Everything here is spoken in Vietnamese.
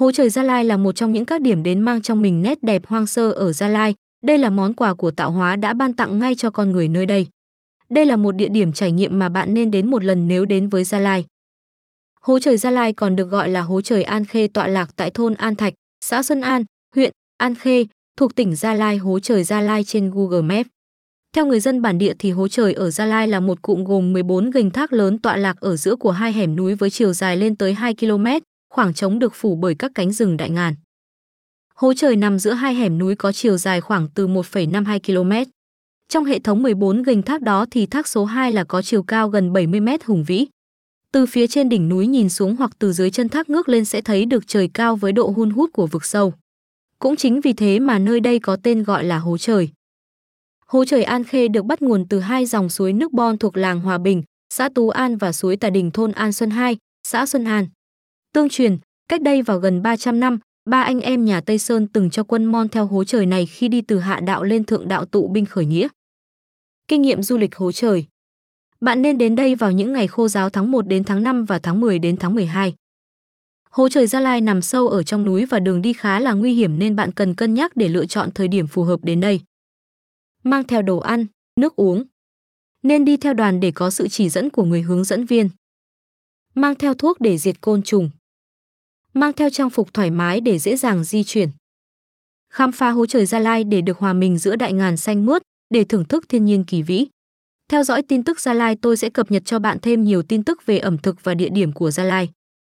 Hố trời Gia Lai là một trong những các điểm đến mang trong mình nét đẹp hoang sơ ở Gia Lai. Đây là món quà của tạo hóa đã ban tặng ngay cho con người nơi đây. Đây là một địa điểm trải nghiệm mà bạn nên đến một lần nếu đến với Gia Lai. Hố trời Gia Lai còn được gọi là hố trời An Khê tọa lạc tại thôn An Thạch, xã Xuân An, huyện An Khê, thuộc tỉnh Gia Lai hố trời Gia Lai trên Google Maps. Theo người dân bản địa thì hố trời ở Gia Lai là một cụm gồm 14 gành thác lớn tọa lạc ở giữa của hai hẻm núi với chiều dài lên tới 2 km, khoảng trống được phủ bởi các cánh rừng đại ngàn. Hố trời nằm giữa hai hẻm núi có chiều dài khoảng từ 1,52 km. Trong hệ thống 14 gành thác đó thì thác số 2 là có chiều cao gần 70 mét hùng vĩ. Từ phía trên đỉnh núi nhìn xuống hoặc từ dưới chân thác ngước lên sẽ thấy được trời cao với độ hun hút của vực sâu. Cũng chính vì thế mà nơi đây có tên gọi là hố trời. Hố trời An Khê được bắt nguồn từ hai dòng suối nước bon thuộc làng Hòa Bình, xã Tú An và suối Tà Đình thôn An Xuân 2, xã Xuân An. Tương truyền, cách đây vào gần 300 năm, ba anh em nhà Tây Sơn từng cho quân Mon theo hố trời này khi đi từ hạ đạo lên thượng đạo tụ binh khởi nghĩa. Kinh nghiệm du lịch hố trời Bạn nên đến đây vào những ngày khô giáo tháng 1 đến tháng 5 và tháng 10 đến tháng 12. Hố trời Gia Lai nằm sâu ở trong núi và đường đi khá là nguy hiểm nên bạn cần cân nhắc để lựa chọn thời điểm phù hợp đến đây. Mang theo đồ ăn, nước uống. Nên đi theo đoàn để có sự chỉ dẫn của người hướng dẫn viên. Mang theo thuốc để diệt côn trùng. Mang theo trang phục thoải mái để dễ dàng di chuyển. Khám phá hố trời Gia Lai để được hòa mình giữa đại ngàn xanh mướt, để thưởng thức thiên nhiên kỳ vĩ. Theo dõi tin tức Gia Lai tôi sẽ cập nhật cho bạn thêm nhiều tin tức về ẩm thực và địa điểm của Gia Lai.